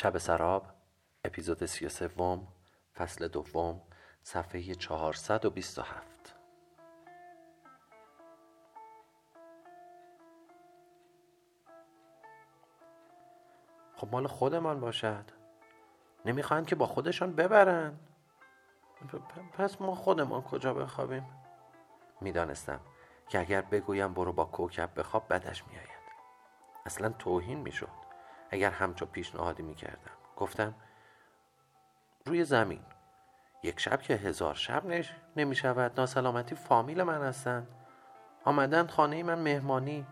شب سراب اپیزود سی سوم فصل دوم صفحه چهارصد و بیست و هفت. خب مال خودمان باشد. نمی‌خواهند که با خودشان ببرن. پس ما خودمان کجا بخوابیم؟ می‌دانستم که اگر بگویم برو با کوکب بخواب بدش میآید. اصلا توهین می‌شد. اگر همچو پیشنهادی می‌کردم. گفتم روی زمین. یک شب که هزار شب نمی شود ناسلامتی فامیل من هستند آمدن خانه من مهمانی.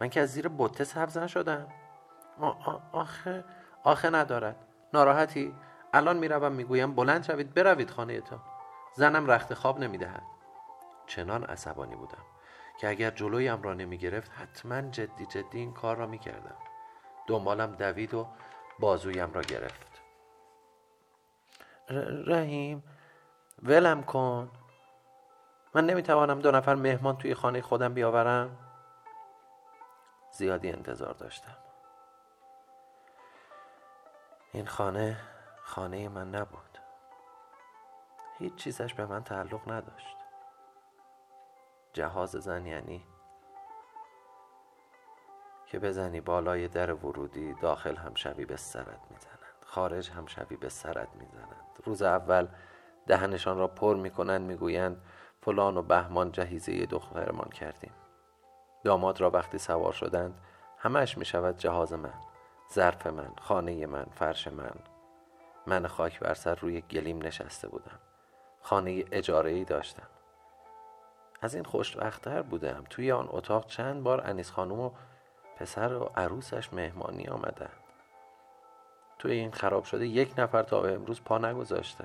من که از زیر بطه سبز نشدم. آخه آخه ندارد. ناراحتی؟ الان می‌روم می‌گویم بلند شوید بروید خانه تا زنم رخت خواب نمی‌دهد. چنان عصبانی بودم که اگر جلویم را نمی گرفت حتما جدی جدی این کار را می کردم دنبالم دوید و بازویم را گرفت. رحیم ولم کن. من نمی‌توانم دو نفر مهمان توی خانه خودم بیاورم. زیادی انتظار داشتم. این خانه خانه من نبود. هیچ چیزش به من تعلق نداشت. جهاز زن یعنی که بزنی بالای در ورودی داخل هم شبی به سرت می‌زنند. خارج هم شبی به سرت می‌زنند. روز اول دهنشان را پر می‌کنند می‌گویند فلان و بهمان جهیزه دخترمان کردیم. داماد را وقتی سوار شدند همش می‌شود جهاز من ظرف من خانه من فرش من. من خاک بر سر روی گلیم نشسته بودم. خانه اجاره ای داشتم. از این خوشبختتر بودم. توی آن اتاق چند بار انیس خانم و پسر و عروسش مهمانی آمدند توی این خراب شده یک نفر تا به امروز پا نگذاشته.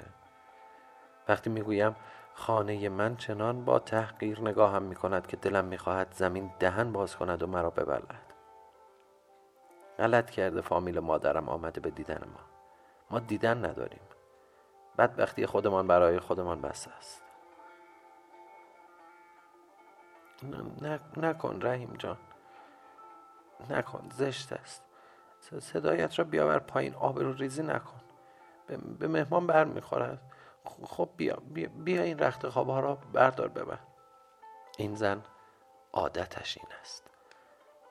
وقتی می‌گویم خانه من چنان با تحقیر نگاهم می کند که دلم می‌خواهد زمین دهن باز کند و مرا ببلد غلط کرده فامیل مادرم آمده به دیدن ما. ما دیدن نداریم. بدبختی خودمان برای خودمان بس است. نکن رحیم جان. نکن زشت است. صدایت را بیاور پایین آبرو ریزی نکن. به مهمان بر می‌خورد خب بیا, بیا, بیا این رخت خواب ها را بردار ببر. این زن عادتش این است.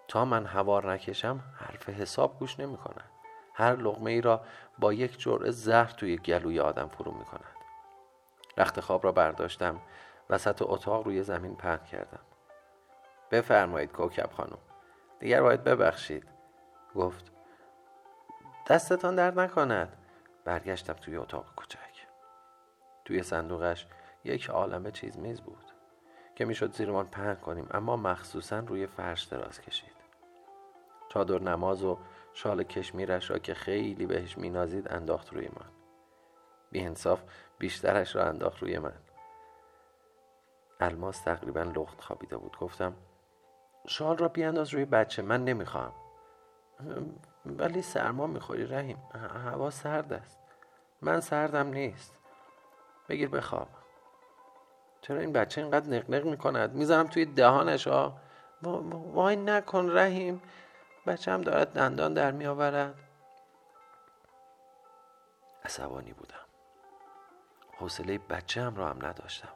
تا من هوار نکشم حرف حساب گوش نمی کند. هر لغمه ای را با یک جرعه زهر توی گلوی آدم فرو می کند. رخت خواب را برداشتم وسط اتاق روی زمین پهن کردم. بفرمایید کوکب خانم. دیگر باید ببخشید. گفت دستتان درد نکند. برگشتم توی اتاق کوچک. توی صندوقش یک عالمه چیز میز بود که می‌شد زیرمان پهن کنیم اما مخصوصا روی فرش دراز کشید. چادر نماز و شال کشمیرش را که خیلی بهش مینازید انداخت روی من. بی انصاف بیشترش را انداخت روی من. الماس تقریبا لخت خوابیده بود. گفتم شال را بیانداز روی بچه من نمی‌خواهم. ولی سرما می‌خوری رحیم هوا سرد است. من سردم نیست. بگیر بخواب. چرا این بچه اینقدر نقنق می‌کند؟ می‌زنم توی دهانش ها وای نکن رحیم. بچه هم دارد دندان در میآورد. عصبانی بودم. حوصله بچه هم را هم نداشتم.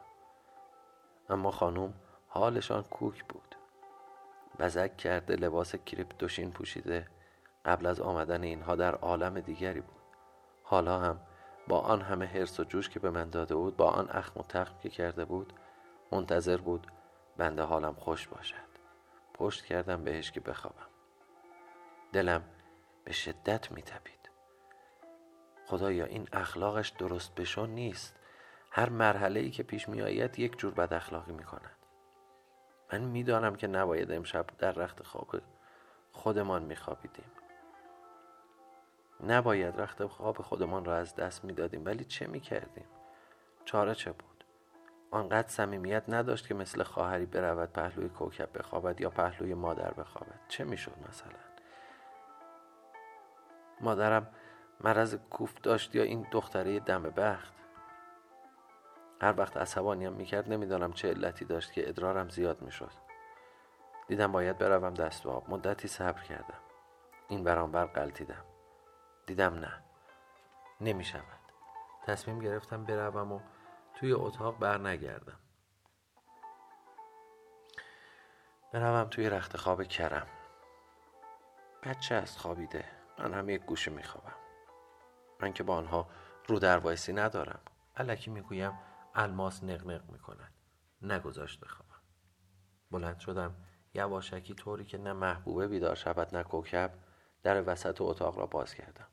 اما خانوم حالشان کوک بود. بزک کرده لباس کریپ دوشین پوشیده. قبل از آمدن اینها در عالم دیگری بود. حالا هم با آن همه حرس و جوش که به من داده بود با آن اخم و تخم که کرده بود منتظر بود بنده حالم خوش باشد. پشت کردم بهش که بخوابم. دلم به شدت میتپید. خدایا این اخلاقش درست بشون نیست. هر مرحله ای که پیش می آید یک جور بد اخلاقی می کند من می‌دانم که نباید امشب در رخت خواب خودمان میخوابیدیم. نباید رخت خواب خودمان را از دست می‌دادیم ولی چه می‌کردیم؟ چاره چه بود؟ آنقدر صمیمیت نداشت که مثل خواهری برود پهلوی کوکب بخوابد یا پهلوی مادر بخوابد. چه می‌شد مثلا؟ مادرم مرض کوفت داشت یا این دختره دم بخت؟ هر وقت عصبانیم می‌کرد نمی‌دانم چه علتی داشت که ادرارم زیاد می‌شد. دیدم باید بروم دست آب. مدتی صبر کردم. این برانبر قلتیدم دیدم نه. نمی شود تصمیم گرفتم بروم و توی اتاق بر نگردم بروم توی رخت خواب کرم. بچه است خوابیده. من هم یک گوشه میخوابم. من که با آنها رو در ندارم. علکی می‌گویم الماس نقنق می‌کند نگذاشت بخوابم بلند شدم. یواشکی طوری که نه محبوبه بیدار شود نه کوکب در وسط اتاق را باز کردم.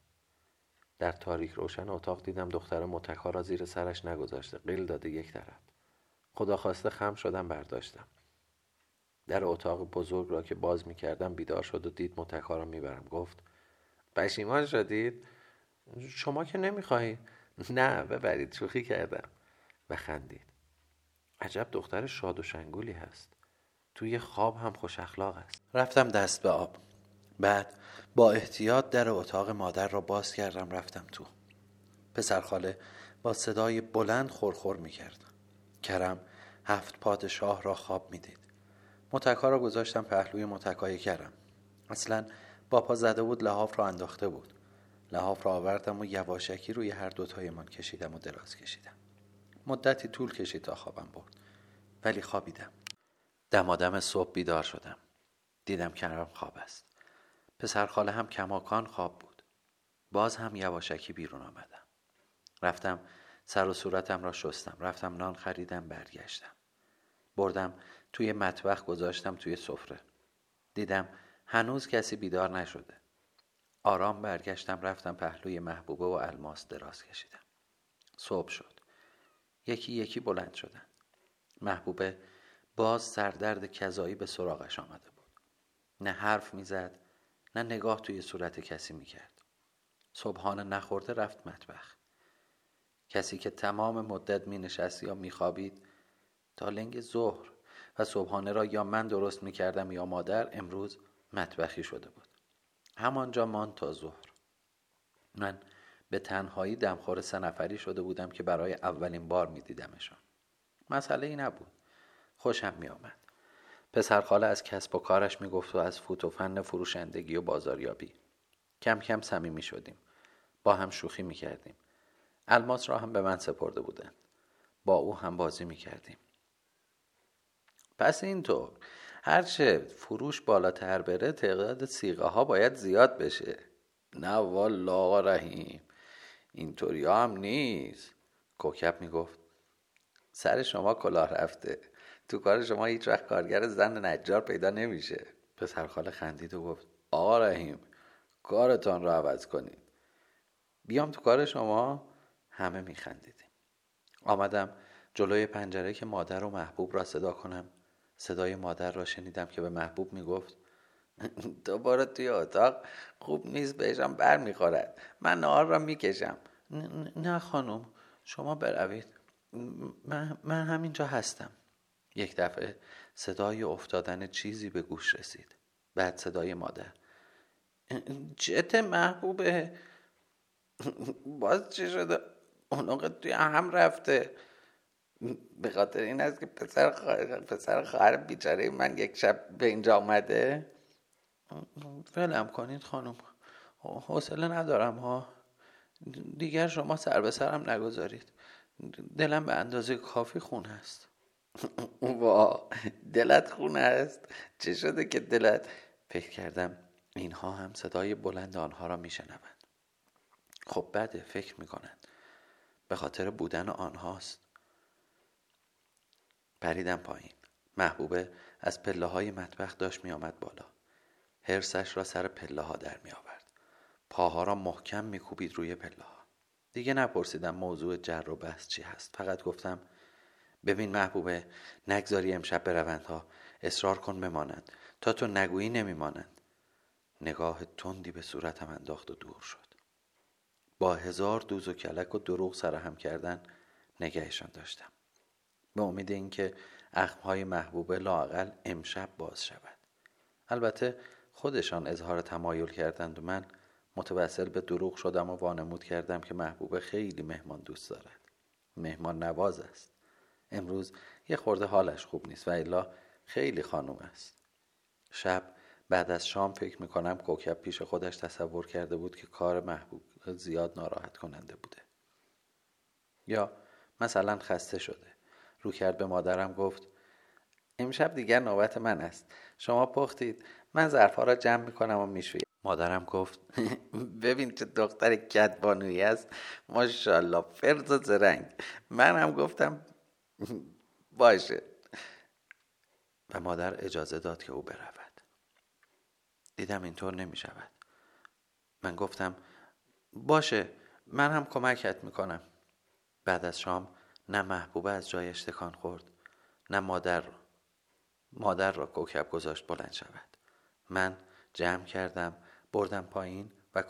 در تاریک روشن اتاق دیدم دختر متکا را زیر سرش نگذاشته. قیل داده یک طرف. خدا خواسته خم شدم برداشتم. در اتاق بزرگ را که باز می کردم بیدار شد و دید متکا را می‌برم. گفت پشیمان شدید؟ شما که نمی‌خواهید نه ببرید. شوخی کردم. و خندید. عجب دختر شاد و شنگولی هست. توی خواب هم خوش اخلاق است. رفتم دست به آب. بعد با احتیاط در اتاق مادر را باز کردم رفتم تو. پسر خاله با صدای بلند خورخور می‌کرد. کرم هفت پادشاه را خواب می‌دید. متکا را گذاشتم پهلوی متکای کرم. اصلا با پا زده بود لحاف را انداخته بود. لحاف را آوردم و یواشکی روی هر دوتایمان کشیدم و دراز کشیدم. مدتی طول کشید تا خوابم برد. ولی خوابیدم. دمادم صبح بیدار شدم. دیدم کنارم خواب است. پسر خاله هم کماکان خواب بود. باز هم یواشکی بیرون آمدم. رفتم سر و صورتم را شستم. رفتم نان خریدم برگشتم. بردم توی مطبخ گذاشتم توی سفره. دیدم هنوز کسی بیدار نشده. آرام برگشتم رفتم پهلوی محبوبه و الماس دراز کشیدم. صبح شد. یکی یکی بلند شدن. محبوبه باز سردرد کذایی به سراغش آمده بود. نه حرف می‌زد نه نگاه توی صورت کسی می‌کرد. صبحانه نخورده رفت مطبخ. کسی که تمام مدت می نشست یا می خوابید تا لنگ ظهر و صبحانه را یا من درست می کردم یا مادر امروز مطبخی شده بود. همانجا مان تا ظهر. من به تنهایی دمخور سه نفری شده بودم که برای اولین بار می دیدمشان مسئله ای نبود. خوشم می آمد پسر خاله از کسب و کارش می گفت و از فوت و فن فروشندگی و بازاریابی. کم کم صمیمی شدیم. با هم شوخی می کردیم الماس را هم به من سپرده بودند. با او هم بازی می کردیم پس اینطور. هرچه فروش بالاتر بره تعداد سیغه ها باید زیاد بشه. نه والا رحیم. اینطوری هم نیست. کوکب می‌گفت سر شما کلاه رفته. تو کار شما هیچ وقت کارگر زن نجار پیدا نمیشه. پسر خاله خندید و گفت آقا رحیم کارتان رو عوض کنید. بیام تو کار شما. همه میخندیدیم. آمدم جلوی پنجره که مادر و محبوب را صدا کنم. صدای مادر را شنیدم که به محبوب می‌گفت دوباره توی اتاق خوب نیست بهشم بر می‌خورد. من نهار را می‌کشم. نه خانم شما بروید. من, من همینجا هستم. یک دفعه صدای افتادن چیزی به گوش رسید. بعد صدای مادر. جت محبوبه. باز چی شده؟ اونقه توی هم رفته. به خاطر این است که پسر پسر خواهر بیچاره من یک شب به اینجا آمده ولم کنید خانم. حوصله ندارم ها. دیگر شما سر به سرم نگذارید. دلم به اندازه کافی خون است وا دلت خون است چه شده که دلت؟ فکر کردم اینها هم صدای بلند آنها را میشنوند. خب بده فکر می‌کنند. به خاطر بودن آنهاست. پریدم پایین. محبوبه از پله های مطبخ داشت می آمد بالا. هرسش را سر پله ها در می آورد پاها را محکم می کوبید روی پله ها دیگه نپرسیدم موضوع جر و بحث چی هست. فقط گفتم ببین محبوبه نگذاری امشب بروند ها اصرار کن بمانند. تا تو نگویی نمیمانند. نگاه تندی به صورتم انداخت و دور شد. با هزار دوز و کلک و دروغ سرهم کردن نگهشان داشتم. به امید اینکه اخمهای محبوبه لاقل امشب باز شود. البته خودشان اظهار تمایل کردند. و من متوسل به دروغ شدم و وانمود کردم که محبوبه خیلی مهمان دوست دارد. مهمان نواز است. امروز یه خورده حالش خوب نیست و الا خیلی خانوم است. شب بعد از شام فکر می‌کنم کوکب پیش خودش تصور کرده بود که کار محبوب زیاد ناراحت کننده بوده. یا مثلا خسته شده. رو کرد به مادرم گفت امشب دیگر نوبت من است. شما پختید. من ظرفها را جمع می‌کنم و می‌شویم. مادرم گفت ببین چه دختر کدبانویی است. ماشاءالله فرز و زرنگ. من هم گفتم باشه. و مادر اجازه داد که او برود. دیدم اینطور نمی شود من گفتم باشه من هم کمکت می‌کنم. بعد از شام نه محبوبه از جایش تکان خورد نه مادر مادر را کوکب گذاشت بلند شود. من جمع کردم بردم پایین و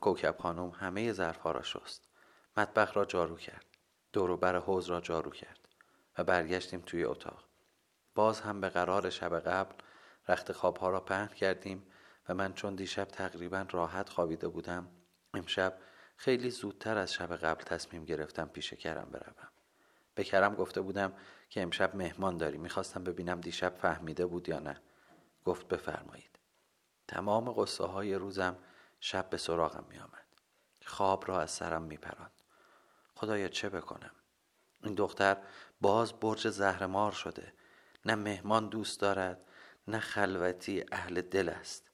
کوکب خانم همه ظرفها را شست. مطبخ را جارو کرد. دور بر حوز را جارو کرد و برگشتیم توی اتاق. باز هم به قرار شب قبل رخت خوابها را پهن کردیم و من چون دیشب تقریبا راحت خوابیده بودم امشب خیلی زودتر از شب قبل تصمیم گرفتم پیش کرم بروم. به کرم گفته بودم که امشب مهمان داری می‌خواستم ببینم دیشب فهمیده بود یا نه. گفت بفرمایید. تمام قصه های روزم شب به سراغم می آمد. خواب را از سرم می پراند. خدایا چه بکنم؟ این دختر باز برج زهرمار شده. نه مهمان دوست دارد نه خلوتی اهل دل است.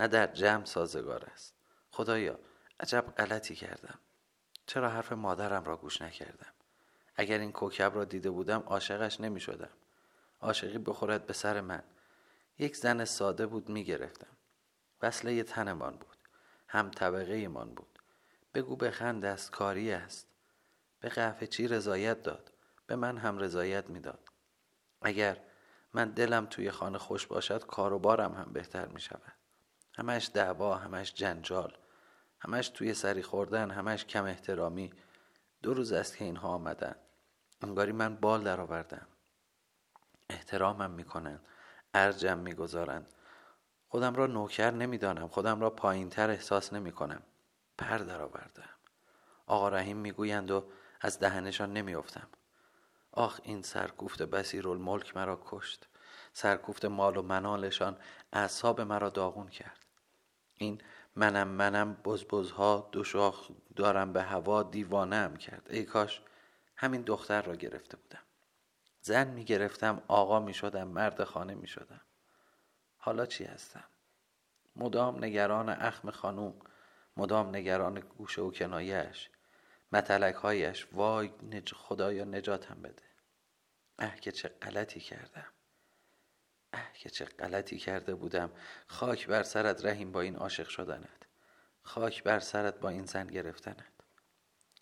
نه در جمع سازگار است. خدایا عجب غلطی کردم. چرا حرف مادرم را گوش نکردم؟ اگر این کوکب را دیده بودم عاشقش نمی شدم. عاشقی بخورد به سر من. یک زن ساده بود می گرفتم. وصله تنمان بود. هم طبقه من بود. بگو است کاری است. به قهوه چی رضایت داد؟ به من هم رضایت می‌داد. اگر من دلم توی خانه خوش باشد کار و بارم هم بهتر می شود همش دعوا همش جنجال همش توی سری خوردن همش کم احترامی. دو روز است که اینها آمدن. انگاری من بال درآوردم. احترامم می‌کنن ارجم می‌گذارند خودم را نوکر نمی‌دانم. خودم را پایینتر احساس نمی کنم پر درآوردم آقا رحیم می‌گویند و از دهنشان نمیافتم. آخ این سرکوفت بسیر الملک مرا کشت. سرکوفت مال و منالشان اعصاب مرا داغون کرد. این منم منم بزبزها دو شاخ دارم به هوا دیوانه هم کرد. ای کاش همین دختر را گرفته بودم. زن می گرفتم آقا می شدم مرد خانه می شدم حالا چی هستم؟ مدام نگران اخم خانوم مدام نگران گوشه و کنایش متلک هایش وای نج خدایا نجاتم بده. اه که چه غلطی کردم. اه که چه غلطی کرده بودم. خاک بر سرت رحیم با این عاشق شدنت. خاک بر سرت با این زن گرفتنت.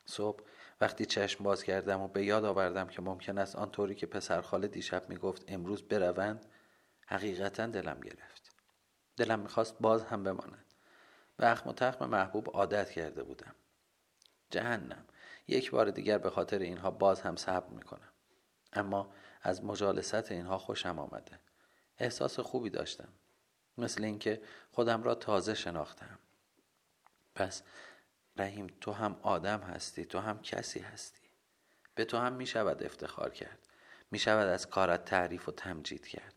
صبح وقتی چشم باز کردم و به یاد آوردم که ممکن است آنطوری که پسر خاله دیشب می‌گفت امروز بروند حقیقتا دلم گرفت. دلم می‌خواست باز هم بماند به اخم و تخم محبوب عادت کرده بودم. جهنم. یک بار دیگر به خاطر اینها باز هم صبر می‌کنم. اما از مجالست اینها خوشم آمده. احساس خوبی داشتم. مثل اینکه خودم را تازه شناختم. پس رحیم تو هم آدم هستی تو هم کسی هستی. به تو هم می شود افتخار کرد. می شود از کارت تعریف و تمجید کرد.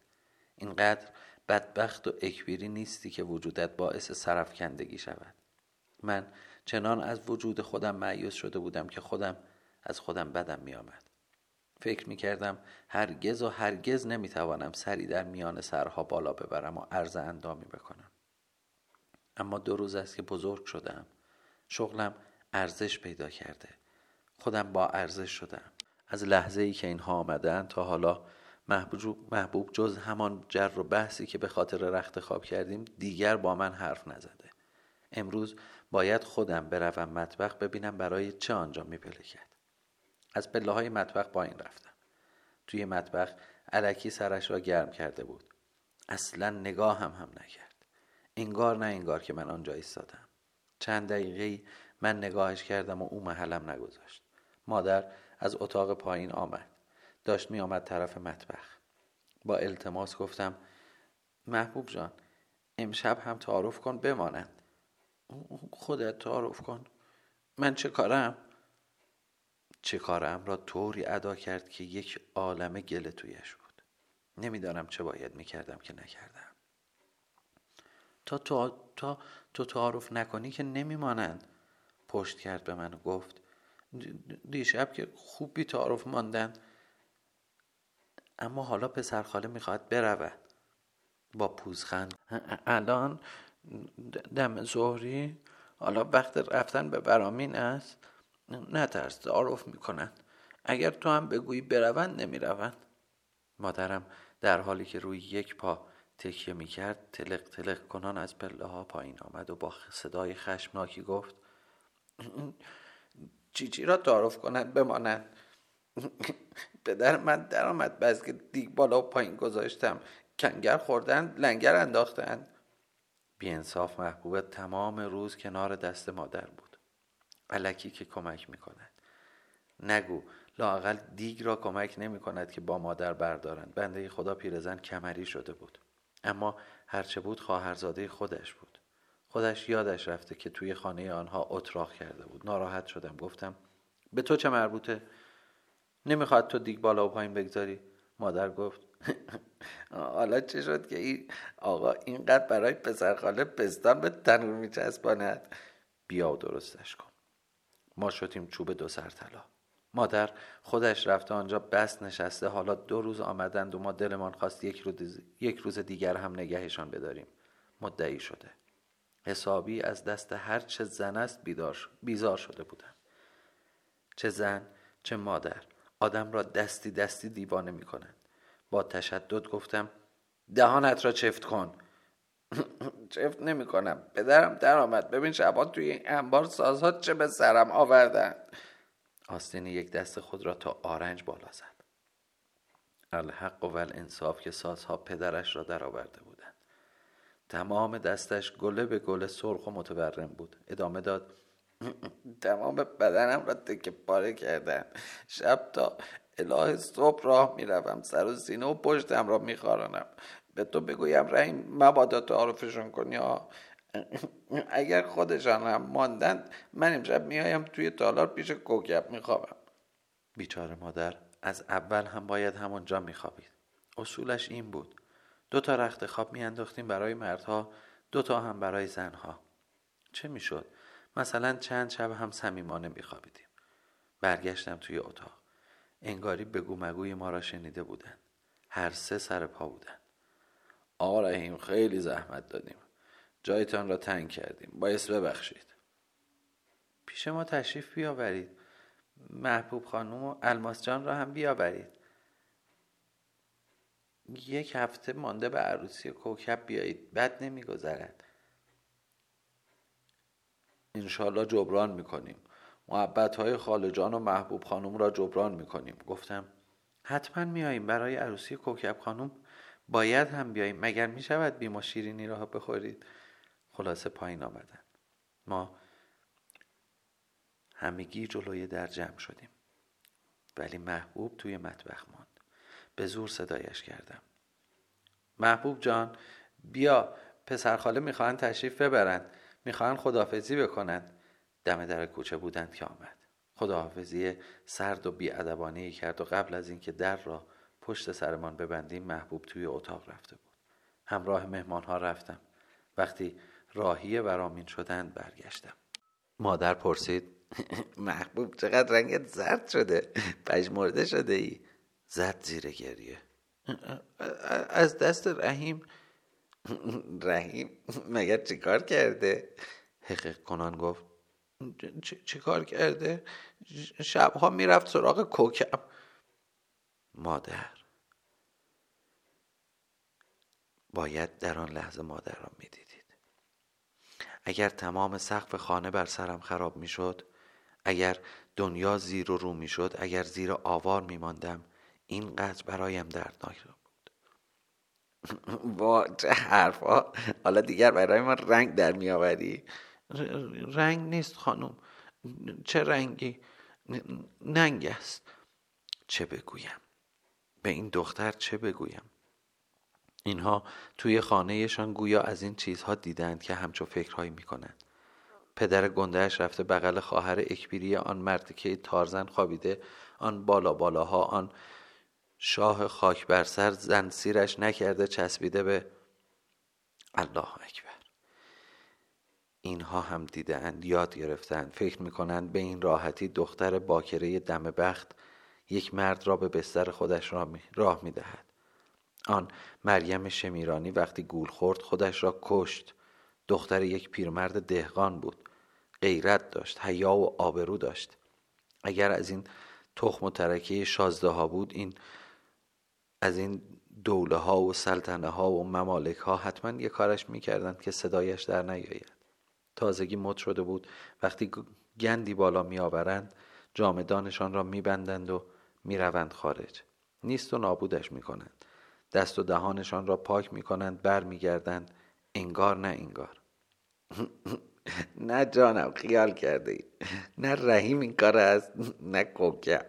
اینقدر بدبخت و اکبیری نیستی که وجودت باعث سرفکندگی شود. من چنان از وجود خودم معیوز شده بودم که خودم از خودم بدم می آمد. فکر می کردم هرگز و هرگز نمی توانم سری در میان سرها بالا ببرم و عرض اندامی بکنم. اما دو روز است که بزرگ شدم شغلم ارزش پیدا کرده. خودم با ارزش شدم از لحظه ای که اینها آمدن تا حالا محبوب, جز همان جر و بحثی که به خاطر رخت خواب کردیم دیگر با من حرف نزده. امروز باید خودم بروم مطبخ ببینم برای چه آنجا میپلکد از پله های مطبخ با این رفتم. توی مطبخ علکی سرش را گرم کرده بود. اصلا نگاه هم هم نکرد. انگار نه انگار که من آنجا ایستادم. چند دقیقه من نگاهش کردم و او محلم نگذاشت. مادر از اتاق پایین آمد. داشت می آمد طرف مطبخ. با التماس گفتم محبوب جان امشب هم تعارف کن بمانند. خودت تعارف کن. من چه کارم؟ چه کارم را طوری ادا کرد که یک عالم گله تویش بود. نمی‌دانم چه باید می‌کردم که نکردم. تا تو تا تو تعارف نکنی که نمیمانند. پشت کرد به من و گفت دیشب که خوب بی تعارف ماندن. اما حالا پسر خاله می‌خواد برود. با پوزخند. الان دم ظهری حالا وقت رفتن به برامین است. نترس تعارف می‌کنند اگر تو هم بگویی بروند نمی‌روند. مادرم در حالی که روی یک پا تکیه می‌کرد تلق تلق کنان از پله ها پایین آمد و با صدای خشمناکی گفت چی را تعارف کنند؟ بمانند. پدر من درآمد بس که دیگ بالا و پایین گذاشتم. کنگر خوردن لنگر انداختند بیانصاف محبوب تمام روز کنار دست مادر بود. علکی که کمک می‌کند. نگو لاقل دیگ را کمک نمی کند که با مادر بردارند. بنده خدا پیرزن کمری شده بود. اما هرچه بود خواهرزاده خودش بود. خودش یادش رفته که توی خانه آنها اتراق کرده بود. ناراحت شدم. گفتم به تو چه مربوطه؟ نمی‌خواد تو دیگ بالا و پایین بگذاری. مادر گفت حالا چه شد که این آقا اینقدر برای پسرخاله پستان به تنور میچسباند؟ بیا و درستش کن. ما شدیم چوب دو سر طلا. مادر خودش رفته آنجا بست نشسته. حالا دو روز آمدند و ما دلمان خواست یک روز, یک روز دیگر هم نگهشان بداریم. مدعی شده. حسابی از دست هر چه زن است بیزار شده بودم چه زن چه مادر. آدم را دستی دستی دیوانه می کنند با تشدد گفتم دهانت را چفت کن. چفت نمی کنم پدرم در آمد. ببین شبان توی این انبار سازها چه به سرم آوردن. آستین یک دست خود را تا آرنج بالا زد. الحق و انصاف که سازها پدرش را درآورده بودند. تمام دستش گله به گله سرخ و متورم بود. ادامه داد تمام بدنم را تکه پاره کردن. شب تا اله صبح راه می‌روم. سر و سینه و پشتم را میخارانم. به تو بگویم رحیم مبادا تعارفشون کنی ها اگر خودشان هم ماندند من امشب میایم توی تالار پیش کوکب میخوابم. بیچاره مادر از اول هم باید همونجا میخوابید. اصولش این بود. دو تا رخت خواب میانداختیم برای مردها دو تا هم برای زنها. چه می‌شد؟ مثلا چند شب هم صمیمانه میخوابیدیم. برگشتم توی اتاق. انگاری بگو مگوی ما را شنیده بودند هر سه سر پا بودند آقا رحیم خیلی زحمت دادیم. جایتان را تنگ کردیم. باید ببخشید. پیش ما تشریف بیاورید. محبوب خانم و الماس جان را هم بیاورید. یک هفته مانده به عروسی کوکب بیایید. بد نمیگذرد. انشالله جبران می‌کنیم. محبت های خالجان و محبوب خانم را جبران می‌کنیم. گفتم حتما میاییم برای عروسی کوکب خانم؟ باید هم بیاییم مگر می‌شود بیما شیرینی را بخورید؟ خلاصه پایین آمدن. ما همگی جلوی در جمع شدیم. ولی محبوب توی مطبخ ماند. به زور صدایش کردم. محبوب جان بیا پسرخاله می‌خواهند تشریف ببرند. می‌خواهند خدافزی بکنند. دم در کوچه بودند که آمد. خداحافظی سرد و بیادبانه کرد و قبل از اینکه در را پشت سرمان ببندیم محبوب توی اتاق رفته بود. همراه مهمان ها رفتم. وقتی راهی ورامین شدند برگشتم. مادر پرسید محبوب چقدر رنگت زرد شده؟ پژمرده شده ای زد زیر گریه. از دست رحیم رحیم مگر چیکار کرده؟ حقیق کنان گفت. چیکار کرده؟ شبها می‌رفت سراغ کوکب مادر. باید در آن لحظه مادر را می‌دیدید. اگر تمام سقف خانه بر سرم خراب می‌شد اگر دنیا زیر و رو می‌شد اگر زیر آوار میماندم اینقدر برایم دردناک با چه حرفا؟ حالا دیگر برای ما رنگ در میآوری. رنگ نیست خانم. چه رنگی؟ ننگ است. چه بگویم؟ به این دختر چه بگویم؟ اینها توی خانهشان گویا از این چیزها دیدند که همچو فکرهایی می‌کنند. پدر گندهش رفته بغل خواهر اکبیری آن مردی که تارزن خوابیده آن بالا بالاها آن شاه خاک بر سر زن سیرش نکرده چسبیده به الله اکبر. اینها هم دیدند یاد گرفتند فکر می‌کنند به این راحتی دختر باکره دم بخت یک مرد را به بستر خودش راه می‌دهد. آن مریم شمیرانی وقتی گول خورد خودش را کشت. دختر یک پیرمرد دهقان بود. غیرت داشت حیا و آبرو داشت. اگر از این تخم و ترکه شازده ها بود این از این دوله ها و سلطنه ها و ممالک ها حتما یه کارش می‌کردند که صدایش در نیاید. تازگی مد شده بود. وقتی گندی بالا میآورند جامدانشان را میبندند و می‌روند خارج. نیست و نابودش می‌کنند. دست و دهانشان را پاک می‌کنند برمیگردند انگار نه انگار. نه جانم خیال کرده ای نه رحیم این کار است نه کوکر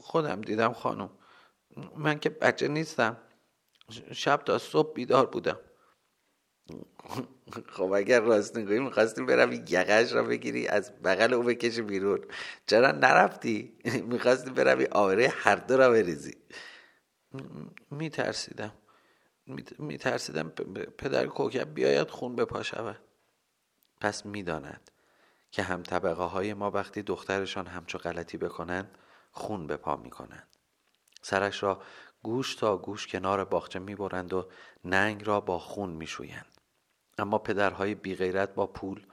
خودم دیدم خانم. من که بچه نیستم. شب تا صبح بیدار بودم. خب اگر راست نگویی می‌خواستی بروی یقش را بگیری از بغل او بکشی بیرون. چرا نرفتی؟ می‌خواستی بروی آوره هر دو را بریزی. میترسیدم. میترسیدم پدر کوکب بیاید خون بپا شود پس می‌داند که هم طبقه های ما وقتی دخترشان همچو غلطی بکنند خون به پا می‌کنند. سرش را گوش تا گوش کنار باغچه می‌برند و ننگ را با خون میشویند. اما پدرهای بیغیرت با پول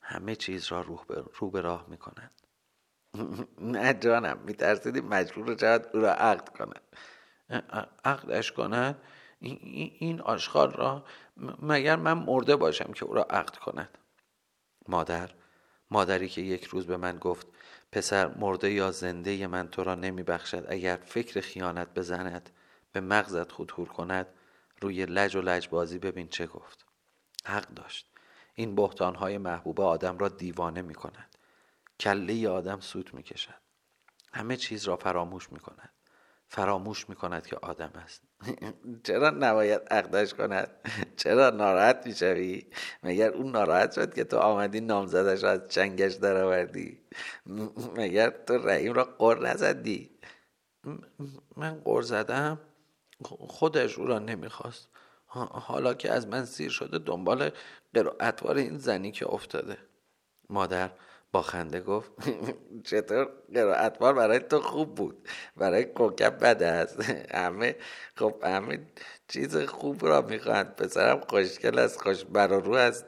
همه چیز را رو به راه می‌کنند. نه جانم میترسیدی مجبور شود او را عقد کنند. عقدش کنند؟ این آشغال را مگر من مرده باشم که او را عقد کند؟ مادر مادری که یک روز به من گفت پسر مرده یا زنده من تو را نمی بخشد اگر فکر خیانت بزند به مغزت خطور کند روی لج و لج بازی ببین چه گفت. حق داشت. این بحتان های محبوب آدم را دیوانه می کند کله آدم سوت می کشد همه چیز را فراموش می کند فراموش می کند که آدم است. چرا نباید عقدش کند؟ چرا ناراحت می‌شوی؟ مگر اون ناراحت شد که تو آمدی نامزدش را از چنگش درآوردی؟ مگر تو رحیم را قر نزدی؟ من قر زدم خودش او را نمی‌خواست. حالا که از من سیر شده دنبال قرائتوار این زنی که افتاده. مادر با خنده گفت چطور قرائتوار برای تو خوب بود؟ برای کوکب بده است. همه خب همه چیز خوب را می‌خواهند. پسرم خوشگل است خوش برارو است.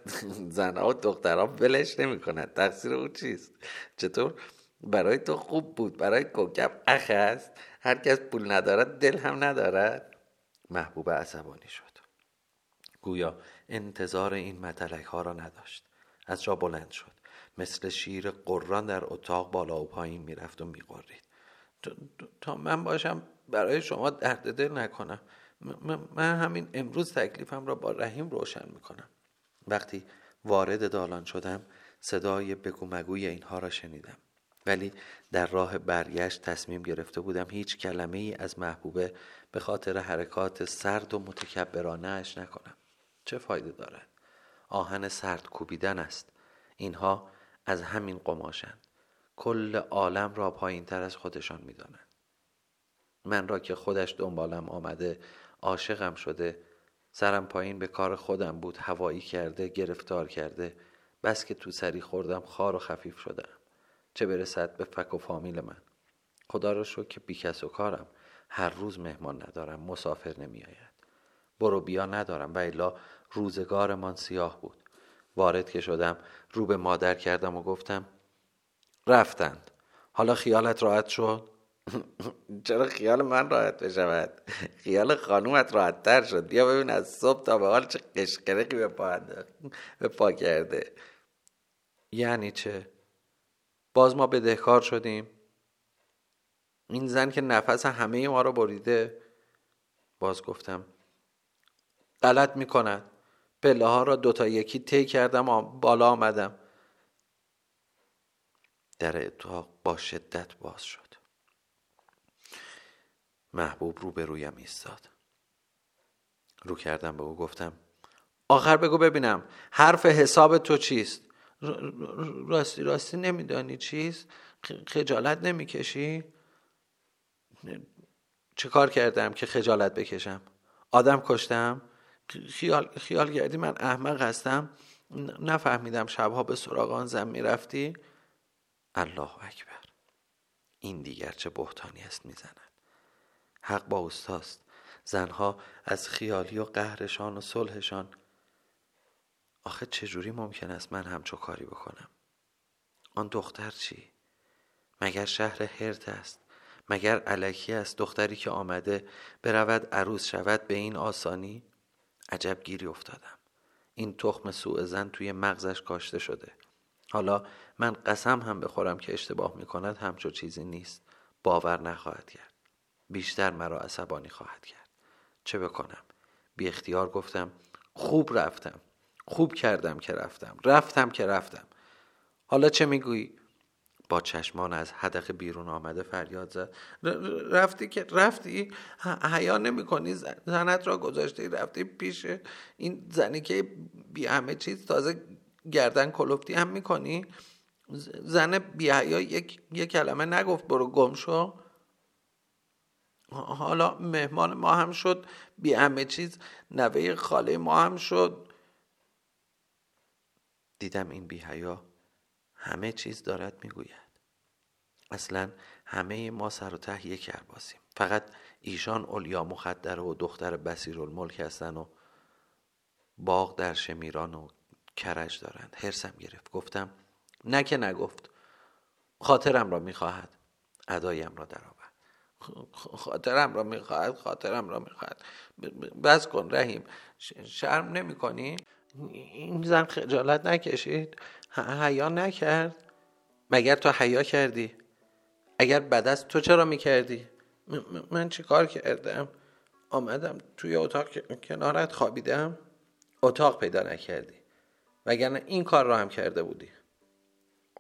زنها و دخترها ولش نمی‌کنند. تقصیر او چیست؟ چطور برای تو خوب بود؟ برای کوکب اخ است. هر کس پول ندارد دل هم ندارد. محبوب عصبانی شد. گویا انتظار این متلک ها را نداشت. از جا بلند شد. مثل شیر قران در اتاق بالا و پایین می‌رفت و میقرید تا من باشم برای شما درد دل نکنم. من همین امروز تکلیفم را با رحیم روشن می‌کنم. وقتی وارد دالان شدم صدای بگو مگوی اینها را شنیدم. ولی در راه برگشت تصمیم گرفته بودم هیچ کلمه ای از محبوبه به خاطر حرکات سرد و متکبرانه اش نکنم. چه فایده دارد؟ آهن سرد کوبیدن است. اینها از همین قماشند. کل عالم را پایین تر از خودشان می‌دانند. من را که خودش دنبالم آمده عاشقم شده سرم پایین به کار خودم بود هوایی کرده گرفتار کرده بس که تو سری خوردم خار و خفیف شدم چه برسد به فک و فامیل من؟ خدا را شکر که بیکس و کارم. هر روز مهمان ندارم مسافر نمی آید برو بیا ندارم. و الا روزگارمان سیاه بود. وارد که شدم رو به مادر کردم و گفتم رفتند. حالا خیالت راحت شد؟ چرا خیال من راحت بشود؟ خیال خانومت راحت تر شد. بیا ببین از صبح تا به حال چه قشقرقی به پا, به پا کرده. یعنی چه؟ باز ما بدهکار شدیم. این زن که نفس همه ما رو بریده. باز گفتم غلط می‌کند. پله ها را دوتا یکی طی کردم بالا آمدم. در اتاق با شدت باز شد. محبوب رو به رویم ایستاد. رو کردم به او گفتم آخر بگو ببینم حرف حساب تو چیست؟ راستی راستی نمیدانی چیست؟ خجالت نمی‌کشی؟ چه کار کردم که خجالت بکشم؟ آدم کشتم؟ خیال, خیال کردی من احمق هستم؟ نفهمیدم شبها به سراغ آن زن می‌رفتی؟ الله اکبر. این دیگر چه بهتانی است می‌زند. حق با اوستاست. زنها از خیالی و قهرشان و صلحشان. آخه چجوری ممکن است من همچو کاری بکنم؟ آن دختر چی؟ مگر شهر هرت است؟ مگر علکی است دختری که آمده برود عروس شود به این آسانی؟ عجب گیری افتادم. این تخم سوء زن توی مغزش کاشته شده. حالا من قسم هم بخورم که اشتباه می کند همچو چیزی نیست. باور نخواهد کرد. بیشتر مرا عصبانی خواهد کرد. چه بکنم؟ بی اختیار گفتم خوب رفتم. خوب کردم که رفتم. رفتم که رفتم. حالا چه می‌گویی؟ با چشمان از حدق بیرون آمده فریاد زد. رفتی که رفتی؟ حیا نمی کنی زنت را گذاشتی رفتی پیش این زنی که بی همه چیز تازه گردن کلفتی هم می‌کنی؟ زن بی حیا یک, یک کلمه نگفت برو گم شو. حالا مهمان ما هم شد بی همه چیز نوه خاله ما هم شد. دیدم این بی همه چیز دارد می‌گوید. اصلا همه ما سر و ته یک باسیم فقط ایشان اولیا مخدره و دختر بسیر الملک هستن و باغ در شمیران و کرج دارند. حرسم گرفت. گفتم نه که نگفت. خاطرم را می‌خواهد. ادایم را درآورد. خاطرم را می‌خواهد خاطرم را می‌خواهد. بس کن رحیم. شرم نمی کنی؟ این زن خجالت نکشید. حیا نکرد. مگر تو حیا کردی؟ اگر بد است تو چرا می‌کردی؟ من چی کار کردم؟ آمدم توی اتاق کنارت خوابیدم. اتاق پیدا نکردی. وگرنه این کار را هم کرده بودی.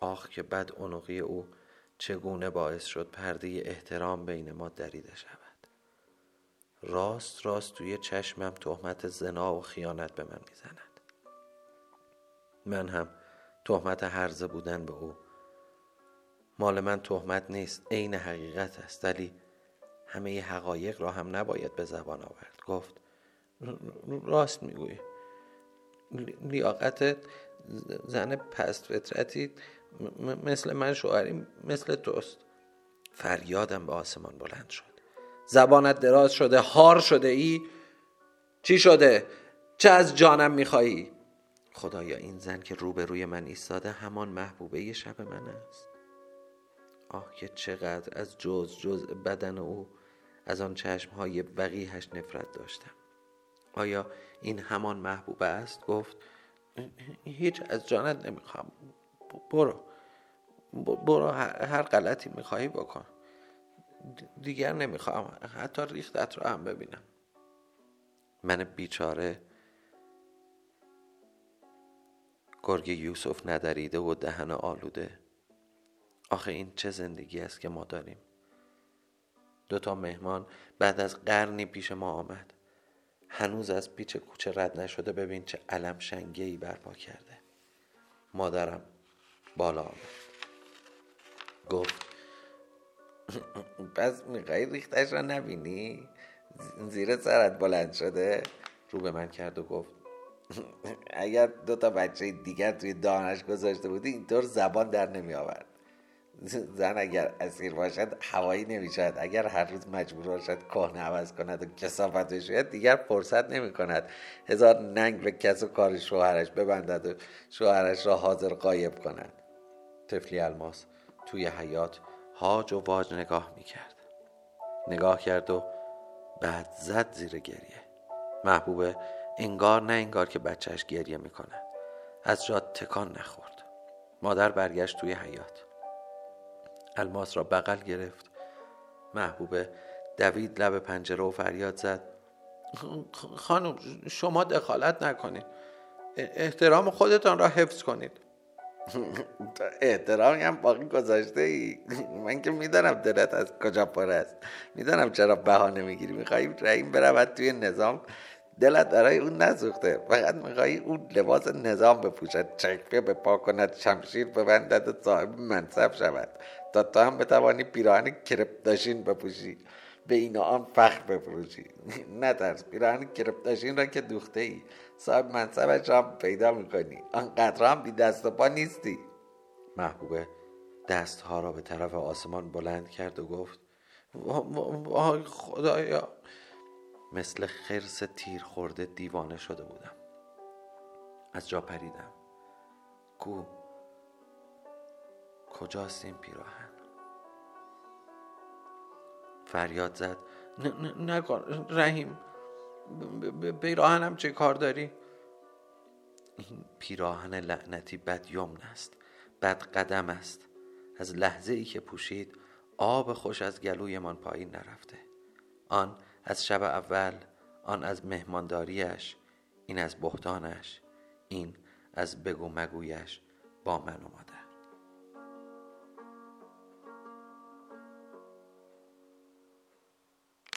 آخ که بد اونقی او چگونه باعث شد پرده احترام بین ما دریده شود. راست راست توی چشمم تهمت زنا و خیانت به من می‌زند. من هم تهمت هرزه بودن به او. مال من تهمت نیست عین حقیقت است ولی همه حقایق را هم نباید به زبان آورد. گفت راست می‌گویی. لیاقت زن پست فطرتی مثل من شوهری مثل توست. فریادم به آسمان بلند شد. زبانت دراز شده هار شده ای؟ چی شده؟ چه از جانم می‌خواهی؟ خدایا این زن که روبروی من ایستاده همان محبوبه شب من است. آه که چقدر از جز جز بدن او از آن چشمهای وقیهش نفرت داشتم. آیا این همان محبوبه است؟ گفت هیچ از جانت نمی‌خوام. برو. برو هر غلطی می‌خواهی بکن. دیگر نمی‌خوام. حتی ریختت رو هم ببینم. من بیچاره گرگ یوسف ندریده و دهن آلوده؟ آخه این چه زندگی است که ما داریم؟ دوتا مهمان بعد از قرنی پیش ما آمد. هنوز از پیچ کوچه رد نشده ببین چه علم شنگه ای برپا کرده. مادرم بالا آمد. گفت پس میخوایی ریختش را نبینی؟ زیر سرت بلند شده؟ رو به من کرد و گفت اگر دو تا بچه دیگر توی دانش گذاشته بودی اینطور زبان در نمی آورد. زن اگر اسیر باشد هوایی نمی‌شد اگر هر روز مجبور باشد کهنه عوض کند و کسافت بشوید دیگر فرصت نمی کند. هزار ننگ به کس و کار شوهرش ببندد و شوهرش را حاضر قایب کند. طفلی الماس توی حیات هاج و واج نگاه می کرد. نگاه کرد و بعد زد زیر گریه. محبوبه انگار نه انگار که بچهش گریه می کند از جا تکان نخورد. مادر برگشت توی حیات الماس را بغل گرفت. محبوبه دوید لب پنجره و فریاد زد. خانم شما دخالت نکنید احترام خودتان را حفظ کنید. احترامی هم باقی گذاشته ای من که می‌دانم دلت از کجا پر است. می‌دانم چرا بهانه می‌گیری. میخوایی رحیم برود توی نظام. دلت برای اون نسوخته. فقط میخوایی اون لباس نظام بپوشد چکپه به پا کند شمشیر ببندد و صاحب منصب شود. تا تو هم بتوانی پیراهن کرپتاشین بپوشی. به این آن فخر بفروشی. نترس پیراهن کرپتاشین را که دوخته ای صاحب منصبش هم پیدا می‌کنی. آنقدر هم بی دست و پا نیستی. محبوبه دستها را به طرف آسمان بلند کرد و گفت وای خدایا. مثل خرس تیر خورده دیوانه شده بودم. از جا پریدم. کو کجاست این پیراهن؟ فریاد زد. نکن رحیم پیراهنم چه کار داری؟ این پیراهن لعنتی بد یمن است بد قدم است. از لحظه ای که پوشید آب خوش از گلویمان پایین نرفته. آن از شب اول آن از مهمانداریش این از بهتانش این از بگو مگویش با من و